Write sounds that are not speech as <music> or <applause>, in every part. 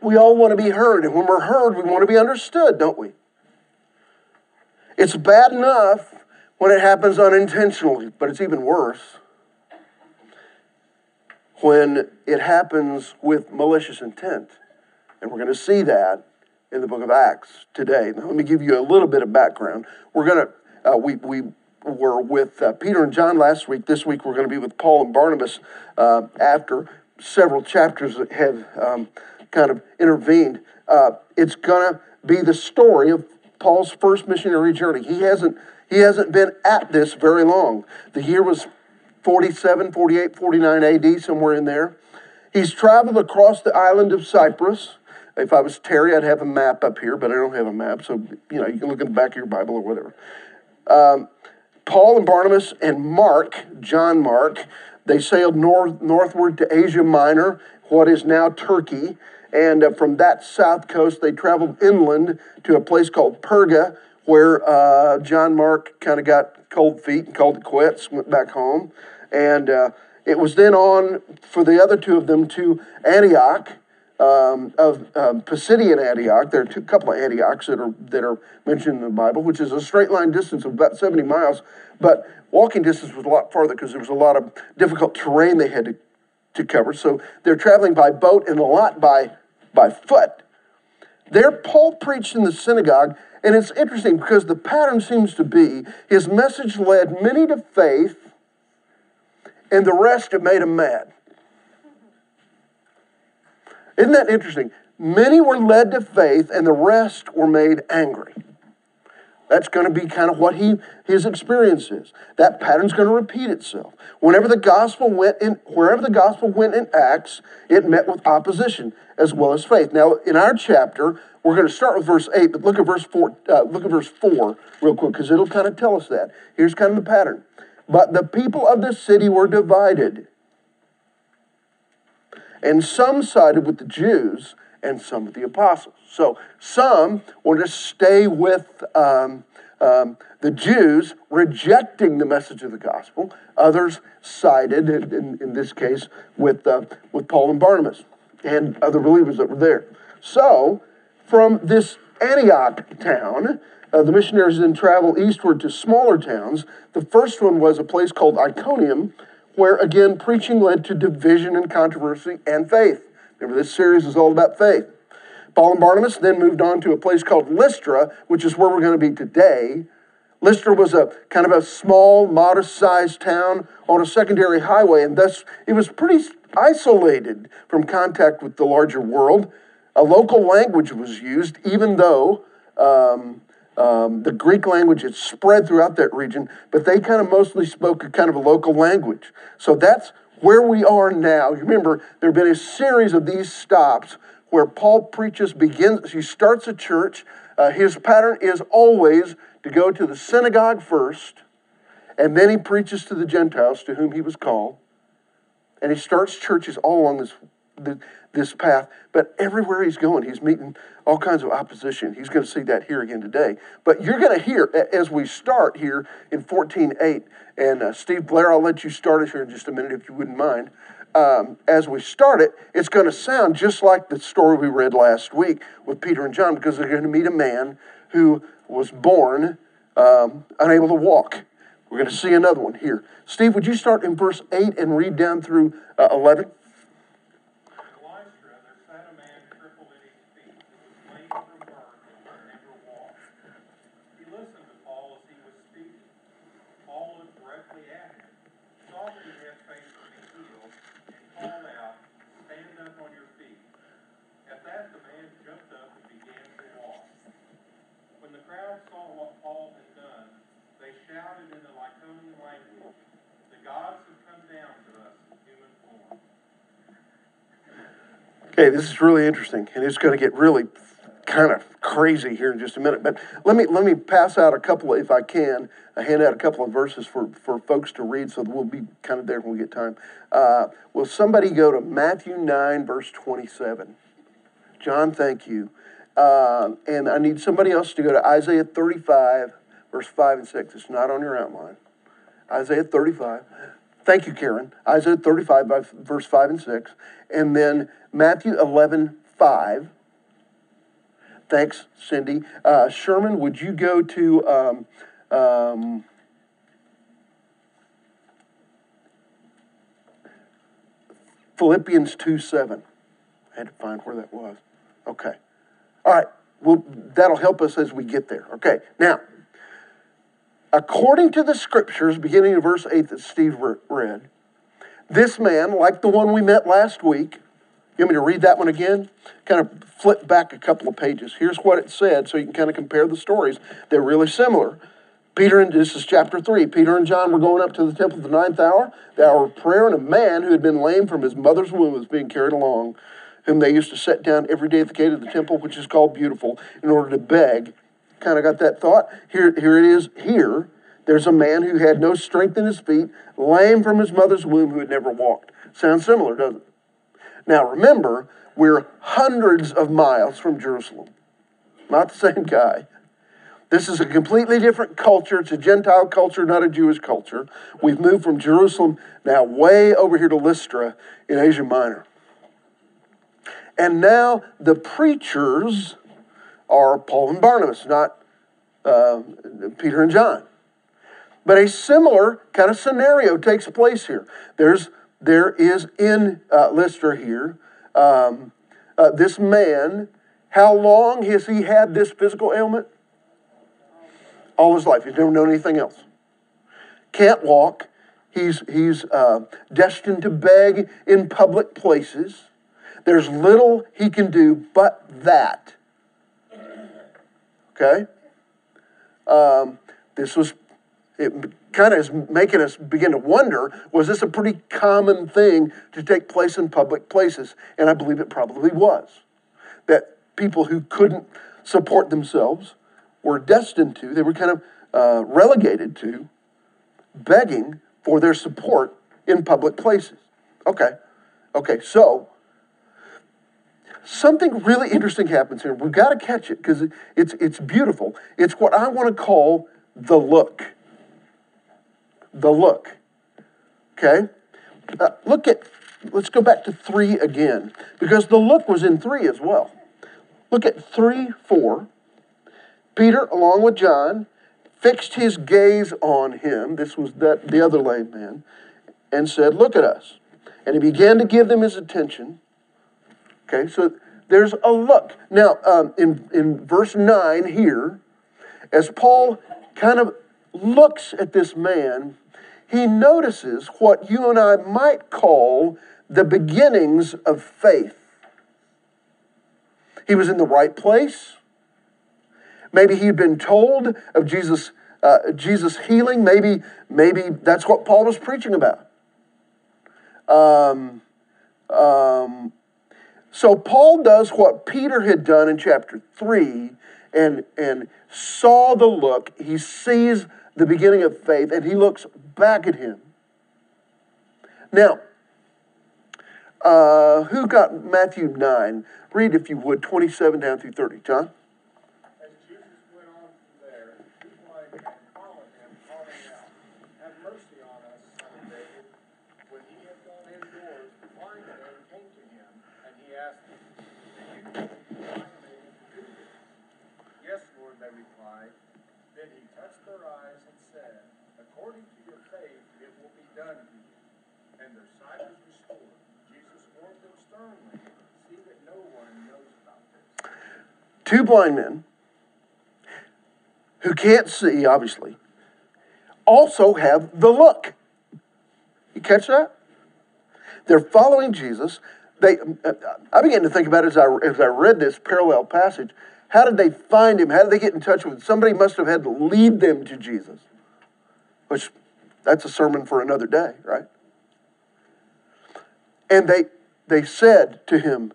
we all want to be heard. And when we're heard, we want to be understood, don't we? It's bad enough when it happens unintentionally, but it's even worse when it happens with malicious intent. And we're going to see that in the book of Acts today. Now, let me give you a little bit of background. We're going to, uh, we, we were with uh, Peter and John last week. This week we're going to be with Paul and Barnabas uh, after several chapters have um, kind of intervened. Uh, it's to be the story of Paul's first missionary journey. He hasn't, he hasn't been at this very long. The year was 47, 48, 49 AD, somewhere in there. He's traveled across the island of Cyprus. If I was Terry, I'd have a map up here, but I don't have a map, so you know you can look in the back of your Bible or whatever. Um, Paul and Barnabas and Mark, John Mark, they sailed north, northward to Asia Minor, what is now Turkey, and uh, from that south coast they traveled inland to a place called Perga, where uh, John Mark kind of got cold feet and called it quits, went back home. And uh, it was then on for the other two of them to Antioch um, of um, Pisidian Antioch. There are a couple of Antiochs that are that are mentioned in the Bible, which is a straight line distance of about 70 miles, but walking distance was a lot farther because there was a lot of difficult terrain they had to, to cover. So they're traveling by boat and a lot by by foot. There, Paul preached in the synagogue, and it's interesting because the pattern seems to be his message led many to faith and the rest have made him mad. Isn't that interesting? Many were led to faith, and the rest were made angry. That's going to be kind of what he his experience is. That pattern's going to repeat itself. Whenever the gospel went in, wherever the gospel went in Acts, it met with opposition as well as faith. Now, in our chapter, we're going to start with verse eight, but look at verse four. Uh, look at verse four real quick because it'll kind of tell us that. Here's kind of the pattern. But the people of the city were divided. And some sided with the Jews and some with the apostles. So some wanted to stay with um, um, the Jews, rejecting the message of the gospel. Others sided, in, in this case, with, uh, with Paul and Barnabas and other believers that were there. So, from this Antioch town, uh, the missionaries then travel eastward to smaller towns. The first one was a place called Iconium, where again preaching led to division and controversy and faith. Remember, this series is all about faith. Paul and Barnabas then moved on to a place called Lystra, which is where we're going to be today. Lystra was a kind of a small, modest sized town on a secondary highway, and thus it was pretty isolated from contact with the larger world. A local language was used, even though um, um, the Greek language had spread throughout that region, but they kind of mostly spoke a kind of a local language. So that's where we are now. You remember, there have been a series of these stops where Paul preaches, begins, he starts a church. Uh, his pattern is always to go to the synagogue first, and then he preaches to the Gentiles to whom he was called. And he starts churches all along this, this path. But everywhere he's going, he's meeting all kinds of opposition. He's going to see that here again today. But you're going to hear as we start here in 14.8, and uh, Steve Blair, I'll let you start us here in just a minute if you wouldn't mind. Um, as we start it, it's going to sound just like the story we read last week with Peter and John because they're going to meet a man who was born um, unable to walk. We're going to see another one here. Steve, would you start in verse 8 and read down through uh, 11? Okay, this is really interesting, and it's going to get really kind of crazy here in just a minute. But let me let me pass out a couple, if I can, I hand out a couple of verses for for folks to read, so we'll be kind of there when we get time. Uh, will somebody go to Matthew nine, verse twenty-seven? John, thank you. Uh, and I need somebody else to go to Isaiah thirty-five, verse five and six. It's not on your outline. Isaiah thirty-five. Thank you, Karen. Isaiah 35, verse 5 and 6. And then Matthew 11, 5. Thanks, Cindy. Uh, Sherman, would you go to um, um, Philippians 2 7? I had to find where that was. Okay. All right. Well, that'll help us as we get there. Okay. Now, according to the scriptures, beginning in verse 8 that Steve read, this man, like the one we met last week, you want me to read that one again? Kind of flip back a couple of pages. Here's what it said so you can kind of compare the stories. They're really similar. Peter and this is chapter 3. Peter and John were going up to the temple at the ninth hour, the hour of prayer, and a man who had been lame from his mother's womb was being carried along, whom they used to set down every day at the gate of the temple, which is called Beautiful, in order to beg. Kind of got that thought? Here, here it is here. There's a man who had no strength in his feet, lame from his mother's womb, who had never walked. Sounds similar, doesn't it? Now remember, we're hundreds of miles from Jerusalem. Not the same guy. This is a completely different culture. It's a Gentile culture, not a Jewish culture. We've moved from Jerusalem now way over here to Lystra in Asia Minor. And now the preachers are Paul and Barnabas, not uh, Peter and John. But a similar kind of scenario takes place here. There's, there is in uh, Lystra here, um, uh, this man, how long has he had this physical ailment? All his life. He's never known anything else. Can't walk. He's, he's uh, destined to beg in public places. There's little he can do but that. Okay? Um, this was it kind of is making us begin to wonder was this a pretty common thing to take place in public places? And I believe it probably was. That people who couldn't support themselves were destined to, they were kind of uh, relegated to begging for their support in public places. Okay, okay, so something really interesting happens here. We've got to catch it because it's, it's beautiful. It's what I want to call the look the look. Okay? Uh, look at, let's go back to three again, because the look was in three as well. Look at three, four. Peter, along with John, fixed his gaze on him. This was that, the other lame man, and said, Look at us. And he began to give them his attention. Okay, so there's a look. Now, um, in, in verse 9 here, as Paul kind of looks at this man, he notices what you and I might call the beginnings of faith. He was in the right place. Maybe he'd been told of Jesus, uh, Jesus healing. Maybe, maybe that's what Paul was preaching about. Um, um, so Paul does what Peter had done in chapter 3 and, and saw the look. He sees the beginning of faith, and he looks back at him. Now, uh, who got Matthew 9? Read, if you would, 27 down through 30. John? Two blind men who can't see, obviously, also have the look. You catch that? They're following Jesus. They, I began to think about it as I, as I read this parallel passage. How did they find him? How did they get in touch with him? Somebody must have had to lead them to Jesus, which that's a sermon for another day, right? And they, they said to him,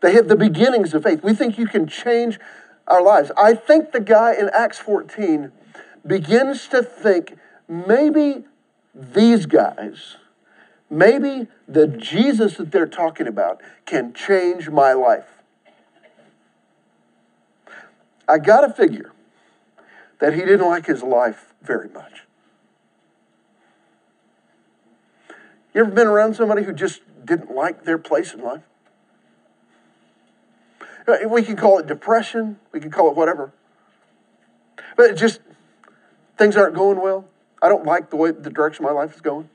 they had the beginnings of faith. We think you can change our lives. I think the guy in Acts 14 begins to think maybe these guys, maybe the Jesus that they're talking about can change my life. I got to figure that he didn't like his life very much. You ever been around somebody who just didn't like their place in life? Uh, we can call it depression, we can call it whatever. But just things aren't going well. I don't like the way the direction my life is going.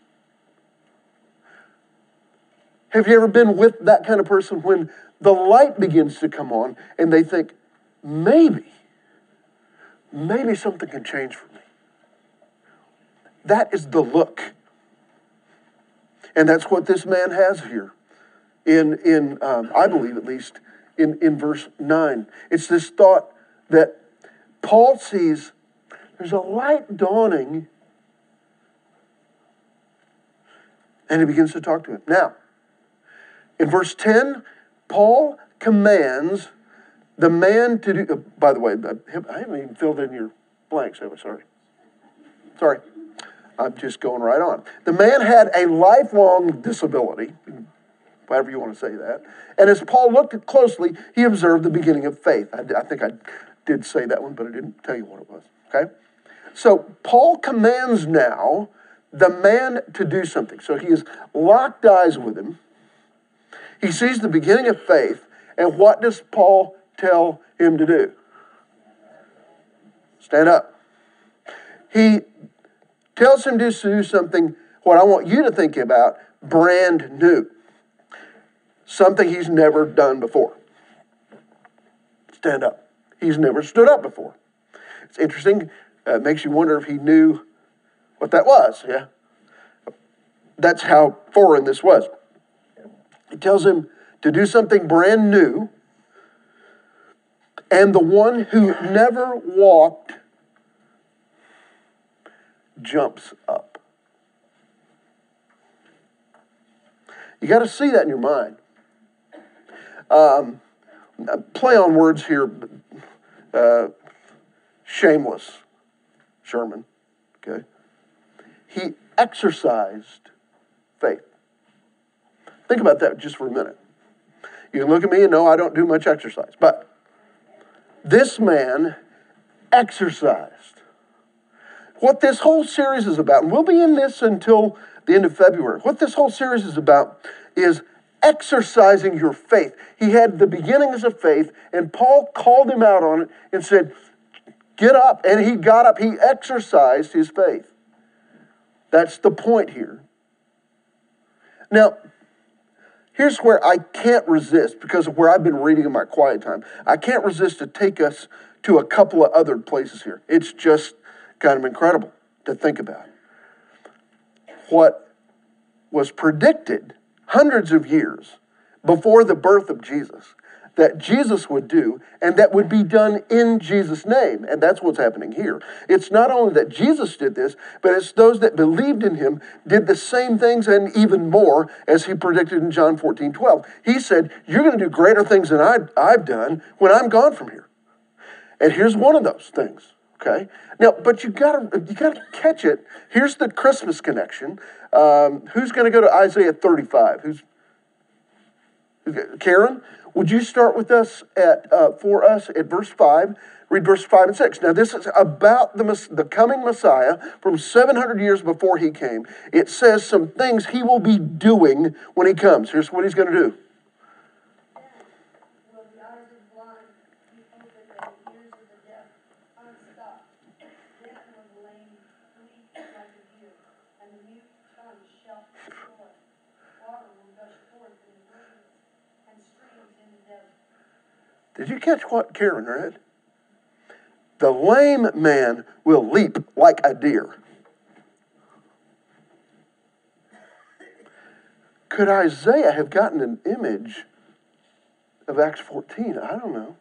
Have you ever been with that kind of person when the light begins to come on and they think, maybe, maybe something can change for me? That is the look. And that's what this man has here, in, in um, I believe at least, in, in verse 9. It's this thought that Paul sees there's a light dawning, and he begins to talk to him. Now, in verse 10, Paul commands the man to do, uh, by the way, I haven't even filled in your blanks, I? Sorry. Sorry. I'm just going right on. The man had a lifelong disability, however you want to say that. And as Paul looked closely, he observed the beginning of faith. I, I think I did say that one, but I didn't tell you what it was. Okay? So Paul commands now the man to do something. So he has locked eyes with him. He sees the beginning of faith. And what does Paul tell him to do? Stand up. He tells him to do something, what I want you to think about, brand new. Something he's never done before. Stand up. He's never stood up before. It's interesting. Uh, it makes you wonder if he knew what that was. Yeah. That's how foreign this was. He tells him to do something brand new. And the one who never walked jumps up. You got to see that in your mind. Um, play on words here. Uh, shameless Sherman. Okay. He exercised faith. Think about that just for a minute. You can look at me and know I don't do much exercise, but this man exercised what this whole series is about, and we'll be in this until the end of February, what this whole series is about is exercising your faith. He had the beginnings of faith, and Paul called him out on it and said, Get up. And he got up, he exercised his faith. That's the point here. Now, here's where I can't resist because of where I've been reading in my quiet time. I can't resist to take us to a couple of other places here. It's just kind of incredible to think about. What was predicted hundreds of years before the birth of Jesus that Jesus would do and that would be done in Jesus' name. And that's what's happening here. It's not only that Jesus did this, but it's those that believed in him did the same things and even more as he predicted in John 14 12. He said, You're going to do greater things than I've, I've done when I'm gone from here. And here's one of those things Okay. Now, but you gotta you gotta catch it. Here's the Christmas connection. Um, who's going to go to Isaiah 35? Who's Karen? Would you start with us at uh, for us at verse five? Read verse five and six. Now, this is about the the coming Messiah from 700 years before he came. It says some things he will be doing when he comes. Here's what he's going to do. Did you catch what Karen read? The lame man will leap like a deer. Could Isaiah have gotten an image of Acts 14? I don't know.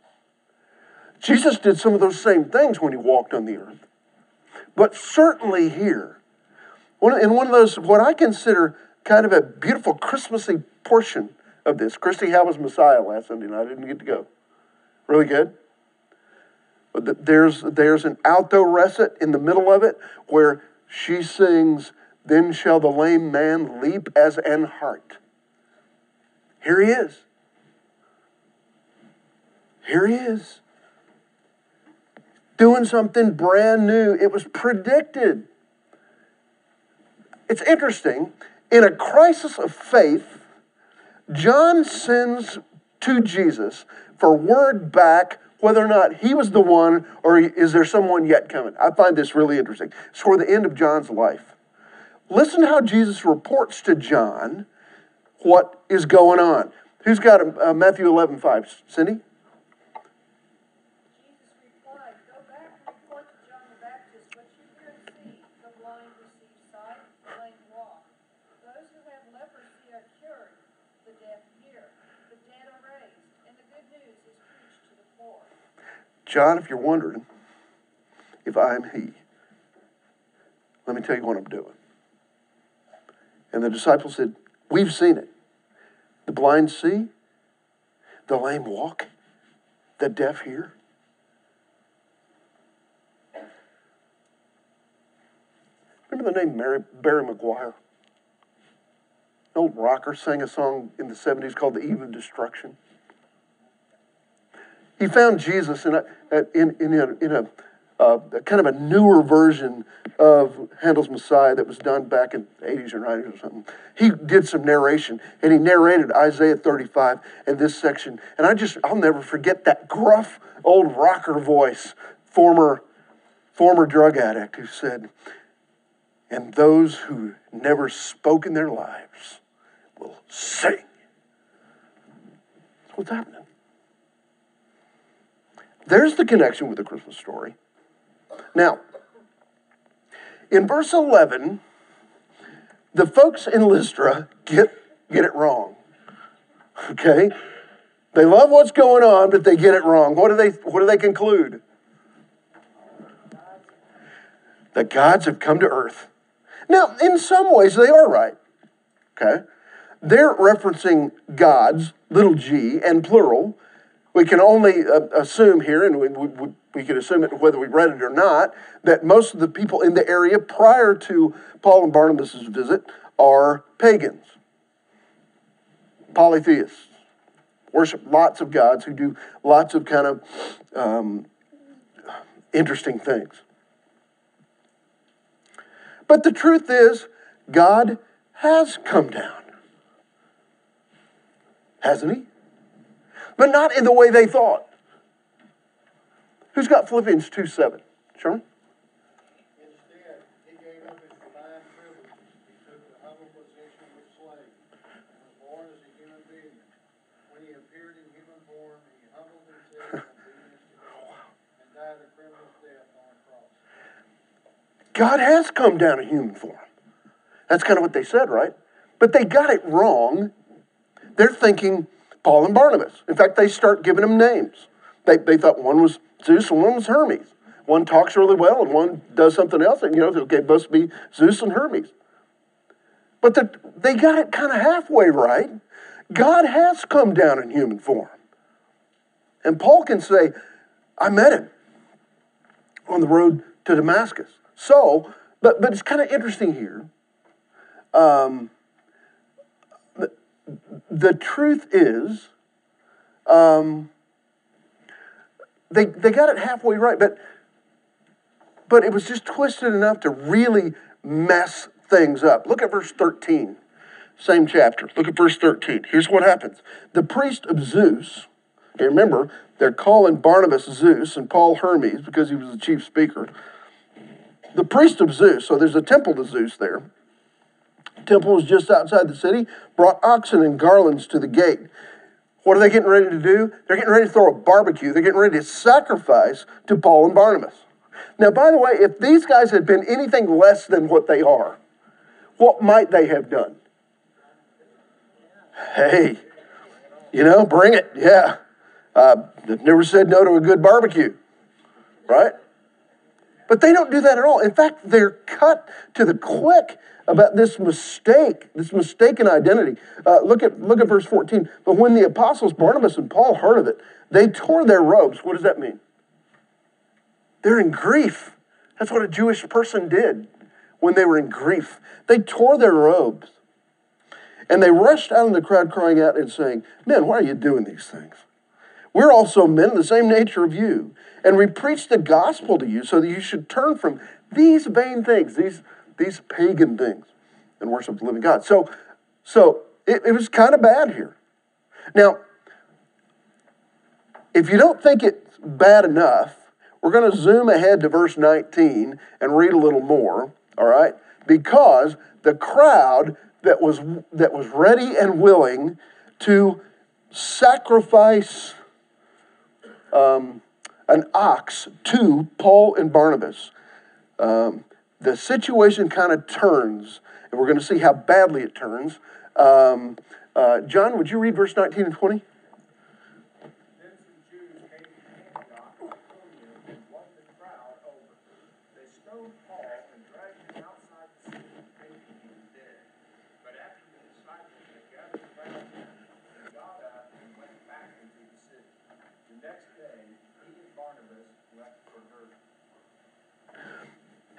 Jesus did some of those same things when he walked on the earth. But certainly here, in one of those, what I consider kind of a beautiful Christmassy portion of this. Christy, how was Messiah last Sunday night? I didn't get to go. Really good. But there's, there's an alto recit in the middle of it where she sings, Then shall the lame man leap as an hart. Here he is. Here he is. Doing something brand new. It was predicted. It's interesting. In a crisis of faith, John sends to Jesus for word back whether or not he was the one or is there someone yet coming. I find this really interesting. It's toward the end of John's life. Listen how Jesus reports to John what is going on. Who's got uh, Matthew 11, 5? Cindy? John, if you're wondering if I am He, let me tell you what I'm doing. And the disciples said, We've seen it. The blind see, the lame walk, the deaf hear. Remember the name Mary, Barry McGuire? An old rocker sang a song in the 70s called The Eve of Destruction. He found Jesus in a, in, in a, in a, uh, kind of a newer version of Handel's Messiah that was done back in the 80s or 90s or something. He did some narration and he narrated Isaiah 35 and this section. And I just, I'll never forget that gruff old rocker voice, former, former drug addict who said, and those who never spoke in their lives will sing. What's happening. There's the connection with the Christmas story. Now, in verse 11, the folks in Lystra get, get it wrong. Okay? They love what's going on, but they get it wrong. What do they, what do they conclude? The gods have come to earth. Now, in some ways, they are right. Okay? They're referencing gods, little g, and plural, we can only uh, assume here, and we, we, we can assume it whether we read it or not, that most of the people in the area prior to Paul and Barnabas' visit are pagans, polytheists, worship lots of gods who do lots of kind of um, interesting things. But the truth is, God has come down, hasn't He? But not in the way they thought. Who's got Philippians 2 7? Sherman? God has come down in human form. That's kind of what they said, right? But they got it wrong. They're thinking Paul and Barnabas. In fact, they start giving them names. They, they thought one was Zeus and one was Hermes. One talks really well and one does something else. And, you know, okay, must be Zeus and Hermes. But the, they got it kind of halfway right. God has come down in human form. And Paul can say, I met him on the road to Damascus. So, but, but it's kind of interesting here. Um, the truth is, um, they, they got it halfway right, but, but it was just twisted enough to really mess things up. Look at verse 13, same chapter. Look at verse 13. Here's what happens The priest of Zeus, okay, remember, they're calling Barnabas Zeus and Paul Hermes because he was the chief speaker. The priest of Zeus, so there's a temple to Zeus there temple was just outside the city, brought oxen and garlands to the gate. What are they getting ready to do? They're getting ready to throw a barbecue. They're getting ready to sacrifice to Paul and Barnabas. Now, by the way, if these guys had been anything less than what they are, what might they have done? Hey, you know, bring it. Yeah. Uh, never said no to a good barbecue, right? But they don't do that at all. In fact, they're cut to the quick about this mistake, this mistaken identity. Uh, look at look at verse 14. But when the apostles Barnabas and Paul heard of it, they tore their robes. What does that mean? They're in grief. That's what a Jewish person did when they were in grief. They tore their robes. And they rushed out in the crowd crying out and saying, Men, why are you doing these things? We're also men of the same nature of you. And we preach the gospel to you so that you should turn from these vain things, these these pagan things and worship the living God. So, so it, it was kind of bad here. Now, if you don't think it's bad enough, we're going to zoom ahead to verse 19 and read a little more, all right? Because the crowd that was, that was ready and willing to sacrifice um, an ox to Paul and Barnabas, um, the situation kind of turns, and we're going to see how badly it turns. Um, uh, John, would you read verse 19 and 20? Then some Jews came to Antioch, Iconium, and won the crowd over. They stoned Paul and dragged him outside the city, thinking he was dead. But after the disciples had gathered around him, he got up and went back into the city. The next day, he and Barnabas left for Derbe.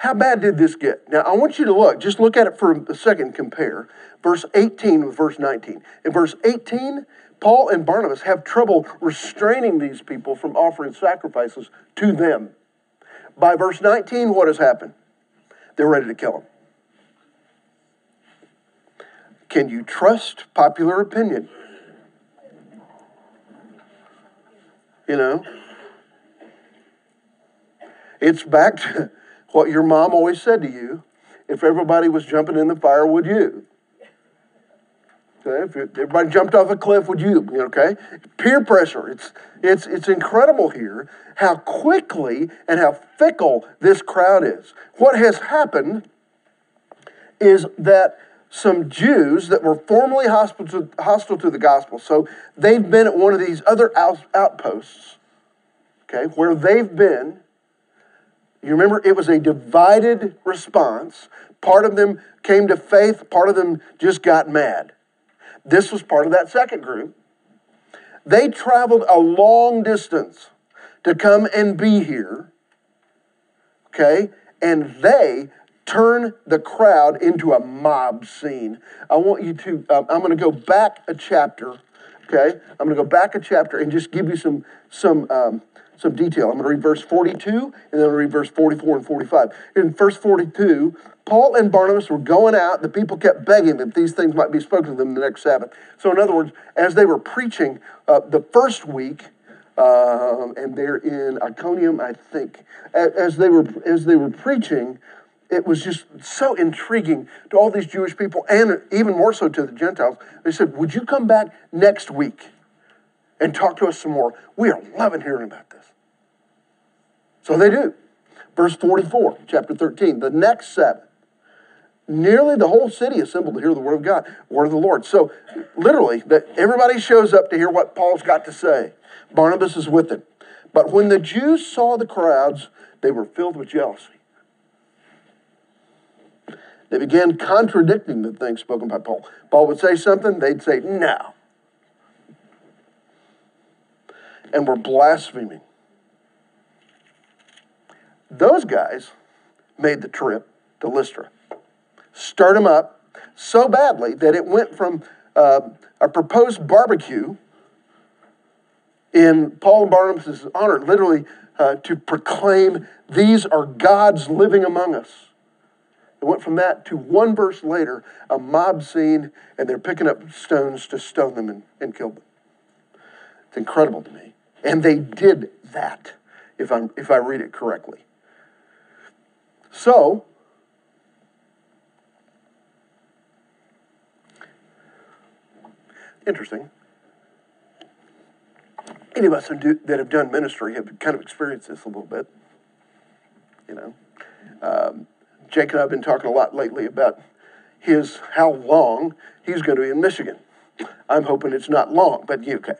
How bad did this get? Now, I want you to look, just look at it for a second, compare verse 18 with verse 19. In verse 18, Paul and Barnabas have trouble restraining these people from offering sacrifices to them. By verse 19, what has happened? They're ready to kill him. Can you trust popular opinion? You know? It's back to what your mom always said to you if everybody was jumping in the fire, would you? Okay, if everybody jumped off a cliff, would you? Okay, peer pressure. It's it's it's incredible here how quickly and how fickle this crowd is. What has happened is that some Jews that were formerly hostile to, hostile to the gospel, so they've been at one of these other outposts, okay, where they've been. You remember, it was a divided response. Part of them came to faith, part of them just got mad. This was part of that second group. They traveled a long distance to come and be here, okay? And they turn the crowd into a mob scene. I want you to, um, I'm going to go back a chapter, okay? I'm going to go back a chapter and just give you some, some, um, some detail. I'm going to read verse 42 and then I'll read verse 44 and 45. In verse 42, Paul and Barnabas were going out. The people kept begging that these things might be spoken to them the next Sabbath. So, in other words, as they were preaching uh, the first week, um, and they're in Iconium, I think, as they were as they were preaching, it was just so intriguing to all these Jewish people, and even more so to the Gentiles. They said, "Would you come back next week and talk to us some more? We are loving hearing about this." So they do. Verse 44, chapter 13. The next Sabbath, nearly the whole city assembled to hear the word of God, word of the Lord. So literally, that everybody shows up to hear what Paul's got to say. Barnabas is with them. But when the Jews saw the crowds, they were filled with jealousy. They began contradicting the things spoken by Paul. Paul would say something, they'd say, no. And were blaspheming. Those guys made the trip to Lystra, stirred them up so badly that it went from uh, a proposed barbecue in Paul and Barnabas' honor, literally uh, to proclaim, These are God's living among us. It went from that to one verse later, a mob scene, and they're picking up stones to stone them and, and kill them. It's incredible to me. And they did that, if, I'm, if I read it correctly. So, interesting. Any of us do, that have done ministry have kind of experienced this a little bit. You know, um, Jake and I have been talking a lot lately about his how long he's going to be in Michigan. I'm hoping it's not long, but okay.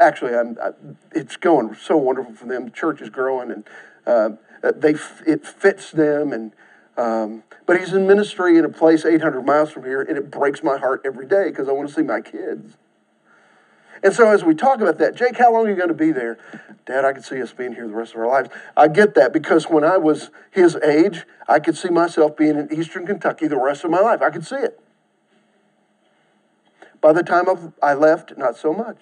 Actually, I'm, I, it's going so wonderful for them. The church is growing, and uh, they it fits them. And um, but he's in ministry in a place 800 miles from here, and it breaks my heart every day because I want to see my kids. And so as we talk about that, Jake, how long are you going to be there? Dad, I could see us being here the rest of our lives. I get that because when I was his age, I could see myself being in eastern Kentucky the rest of my life. I could see it. By the time I left, not so much.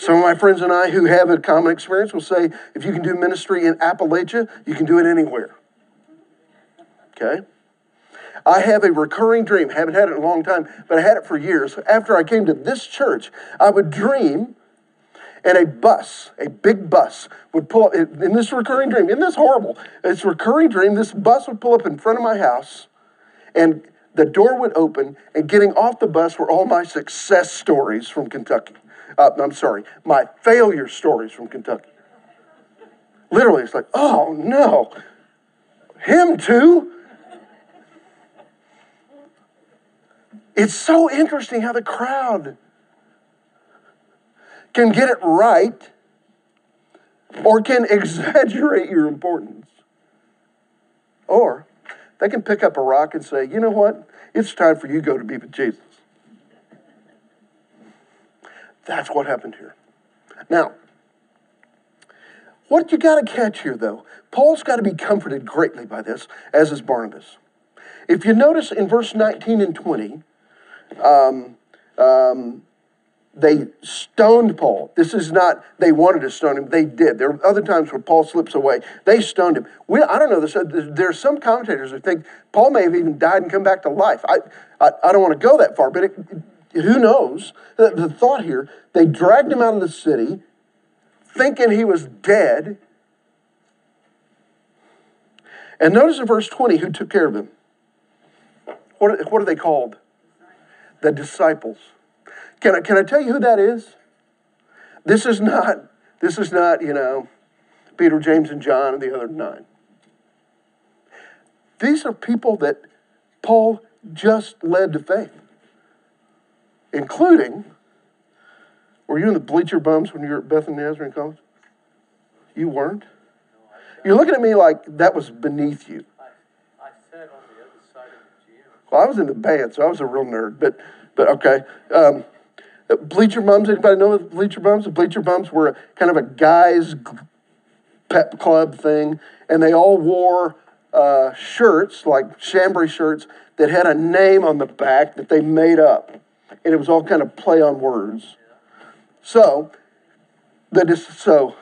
Some of my friends and I who have a common experience will say if you can do ministry in Appalachia, you can do it anywhere. Okay? I have a recurring dream. Haven't had it in a long time, but I had it for years. After I came to this church, I would dream and a bus, a big bus, would pull up in this recurring dream. Isn't this horrible? This recurring dream, this bus would pull up in front of my house, and the door would open, and getting off the bus were all my success stories from Kentucky. Uh, I'm sorry, my failure stories from Kentucky. Literally, it's like, oh no, him too? It's so interesting how the crowd can get it right or can <laughs> exaggerate your importance. Or they can pick up a rock and say, you know what? It's time for you to go to be with Jesus. That's what happened here. Now, what you got to catch here, though, Paul's got to be comforted greatly by this, as is Barnabas. If you notice in verse 19 and 20, um, um, they stoned Paul. This is not they wanted to stone him, they did. There are other times where Paul slips away. They stoned him. We, I don't know, this, there are some commentators who think Paul may have even died and come back to life. I, I, I don't want to go that far, but it, who knows? The, thought here, they dragged him out of the city thinking he was dead. And notice in verse 20 who took care of him. What, what are they called? The disciples. Can I, can I tell you who that is? This is not, this is not, you know, Peter, James, and John and the other nine. These are people that Paul just led to faith, including, were you in the bleacher bums when you were at Bethany Nazarene College? You weren't? You're looking at me like that was beneath you. Well, I was in the band, so I was a real nerd, but, but okay. Um, Bleacher Bums, anybody know the Bleacher Bums? The Bleacher Bums were kind of a guys' pep club thing, and they all wore uh, shirts, like chambray shirts, that had a name on the back that they made up. And it was all kind of play on words. So, that is, so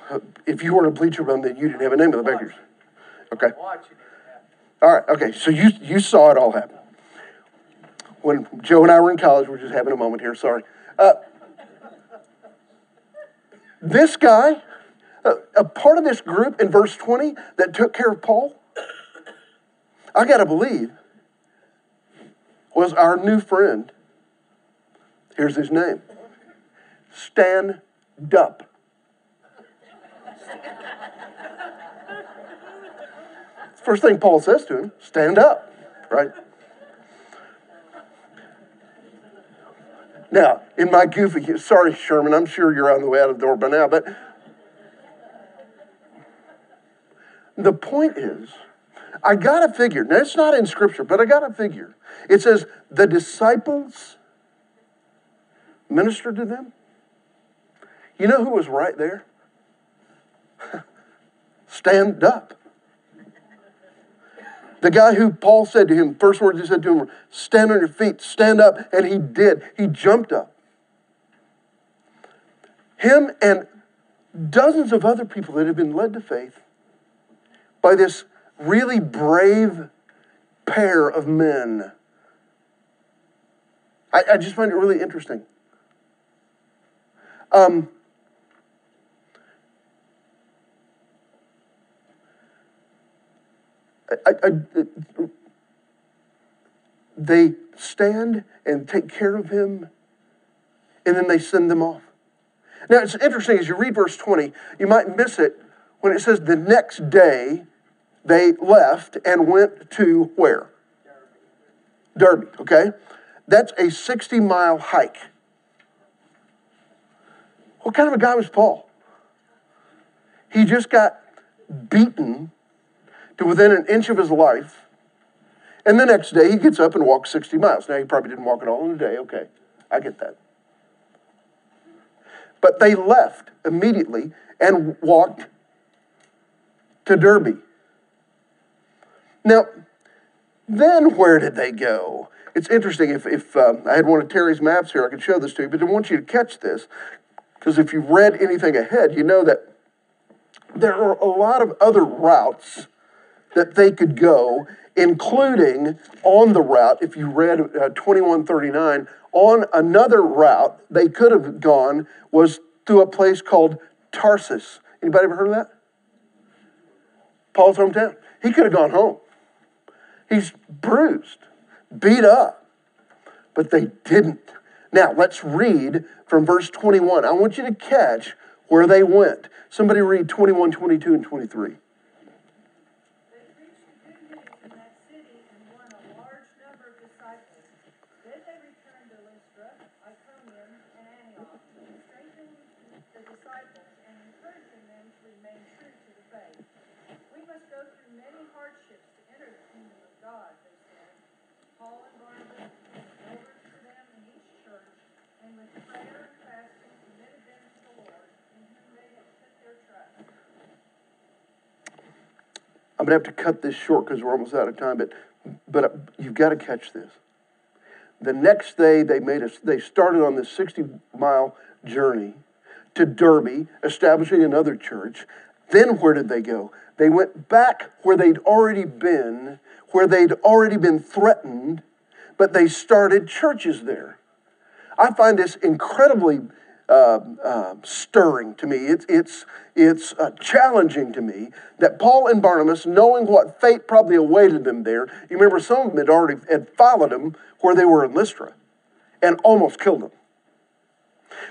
if you weren't a Bleacher Bum, then you didn't have a name of the yours. Okay. Watching it happen. All right. Okay. So you you saw it all happen. When Joe and I were in college, we're just having a moment here. Sorry. Uh, this guy, uh, a part of this group in verse 20 that took care of Paul, I got to believe, was our new friend. Here's his name Stand Up. First thing Paul says to him, stand up, right? Now, in my goofy, sorry, Sherman, I'm sure you're on the way out of the door by now, but the point is, I got to figure, now it's not in scripture, but I got to figure. It says, the disciples ministered to them. You know who was right there? <laughs> Stand up. The guy who Paul said to him, first words he said to him Stand on your feet, stand up. And he did. He jumped up. Him and dozens of other people that had been led to faith by this really brave pair of men. I, I just find it really interesting. Um, I, I, they stand and take care of him, and then they send them off. Now, it's interesting as you read verse 20, you might miss it when it says the next day they left and went to where? Derbe, okay? That's a 60 mile hike. What kind of a guy was Paul? He just got beaten to within an inch of his life. And the next day he gets up and walks 60 miles. Now he probably didn't walk it all in a day. Okay, I get that. But they left immediately and walked to Derbe. Now, then where did they go? It's interesting. If, if um, I had one of Terry's maps here, I could show this to you, but I want you to catch this. Because if you've read anything ahead, you know that there are a lot of other routes that they could go including on the route, if you read uh, 2139, on another route they could have gone was through a place called Tarsus. Anybody ever heard of that? Paul's hometown. He could have gone home. He's bruised, beat up, but they didn't. Now, let's read from verse 21. I want you to catch where they went. Somebody read 21, 22, and 23. They preached the good news in that city and won a large number of disciples. Then they returned to Lystra, Iconium, and Antioch, strengthening the disciples and encouraging them to remain true to the faith. We must go through many hardships to enter the kingdom of God, they said. Paul and Barnabas became elders for them in each church, and with prayer and fasting committed them to the Lord, in whom they had put their trust. I'm gonna have to cut this short because we're almost out of time, but but uh, you've got to catch this. The next day, they made us. They started on this 60 mile journey to Derbe, establishing another church. Then where did they go? They went back where they'd already been, where they'd already been threatened, but they started churches there. I find this incredibly uh, uh, stirring to me. It's, it's, it's uh, challenging to me that Paul and Barnabas, knowing what fate probably awaited them there, you remember some of them had already had followed them where they were in Lystra and almost killed them.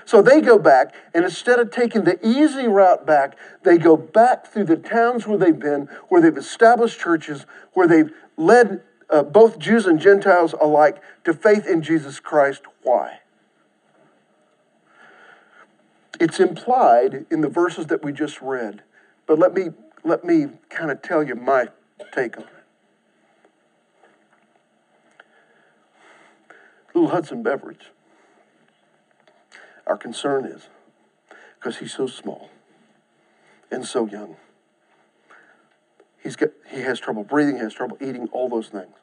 So they go back, and instead of taking the easy route back, they go back through the towns where they've been, where they've established churches, where they've led uh, both Jews and Gentiles alike to faith in Jesus Christ. Why? It's implied in the verses that we just read, but let me let me kind of tell you my take on it. Little Hudson Beverage. Our concern is because he's so small and so young. He's got he has trouble breathing, he has trouble eating, all those things.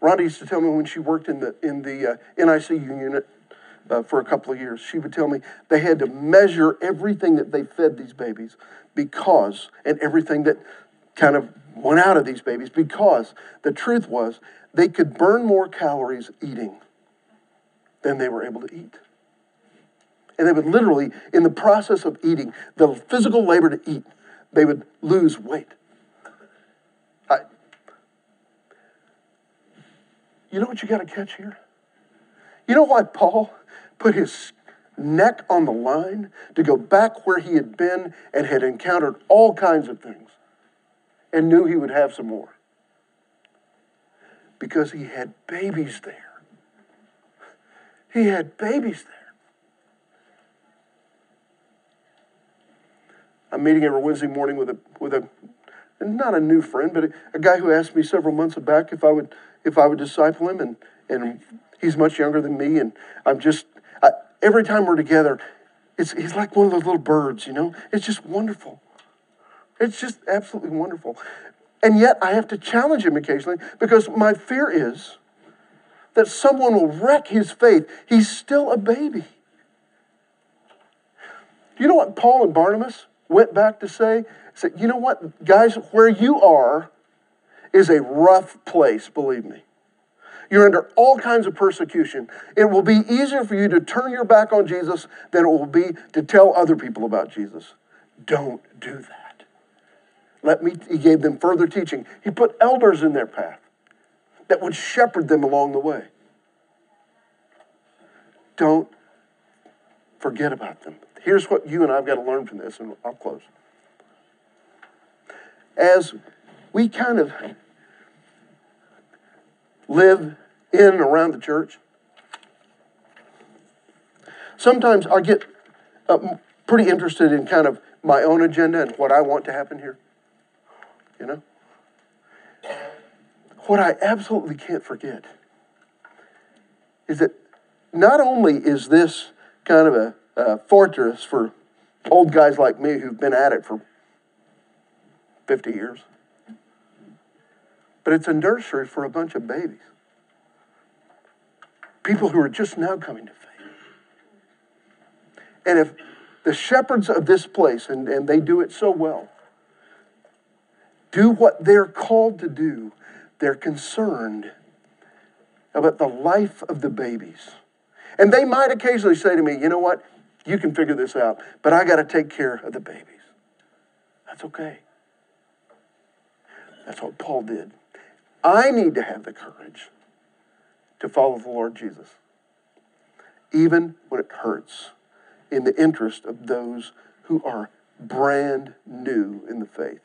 Rhonda used to tell me when she worked in the in the uh, NICU unit uh, for a couple of years, she would tell me they had to measure everything that they fed these babies because, and everything that kind of went out of these babies because the truth was they could burn more calories eating than they were able to eat. And they would literally, in the process of eating, the physical labor to eat, they would lose weight. I, you know what you got to catch here? You know why Paul put his neck on the line to go back where he had been and had encountered all kinds of things and knew he would have some more? Because he had babies there. He had babies there. I'm meeting every Wednesday morning with a with a not a new friend, but a, a, guy who asked me several months back if I would if I would disciple him, and and he's much younger than me, and I'm just every time we're together, it's he's like one of those little birds, you know. It's just wonderful. It's just absolutely wonderful, and yet I have to challenge him occasionally because my fear is that someone will wreck his faith. He's still a baby. You know what Paul and Barnabas went back to say? Said, you know what, guys, where you are is a rough place, believe me. You're under all kinds of persecution. It will be easier for you to turn your back on Jesus than it will be to tell other people about Jesus. Don't do that. Let me, he gave them further teaching. He put elders in their path that would shepherd them along the way. Don't forget about them. Here's what you and I've got to learn from this, and I'll close. As we kind of live in and around the church, sometimes I get uh, pretty interested in kind of my own agenda and what I want to happen here. You know? What I absolutely can't forget is that not only is this kind of a, a fortress for old guys like me who've been at it for 50 years, but it's a nursery for a bunch of babies. People who are just now coming to faith. And if the shepherds of this place, and, and they do it so well, do what they're called to do, they're concerned about the life of the babies. And they might occasionally say to me, you know what? You can figure this out, but I got to take care of the babies. That's okay. That's what Paul did. I need to have the courage to follow the Lord Jesus, even when it hurts, in the interest of those who are brand new in the faith.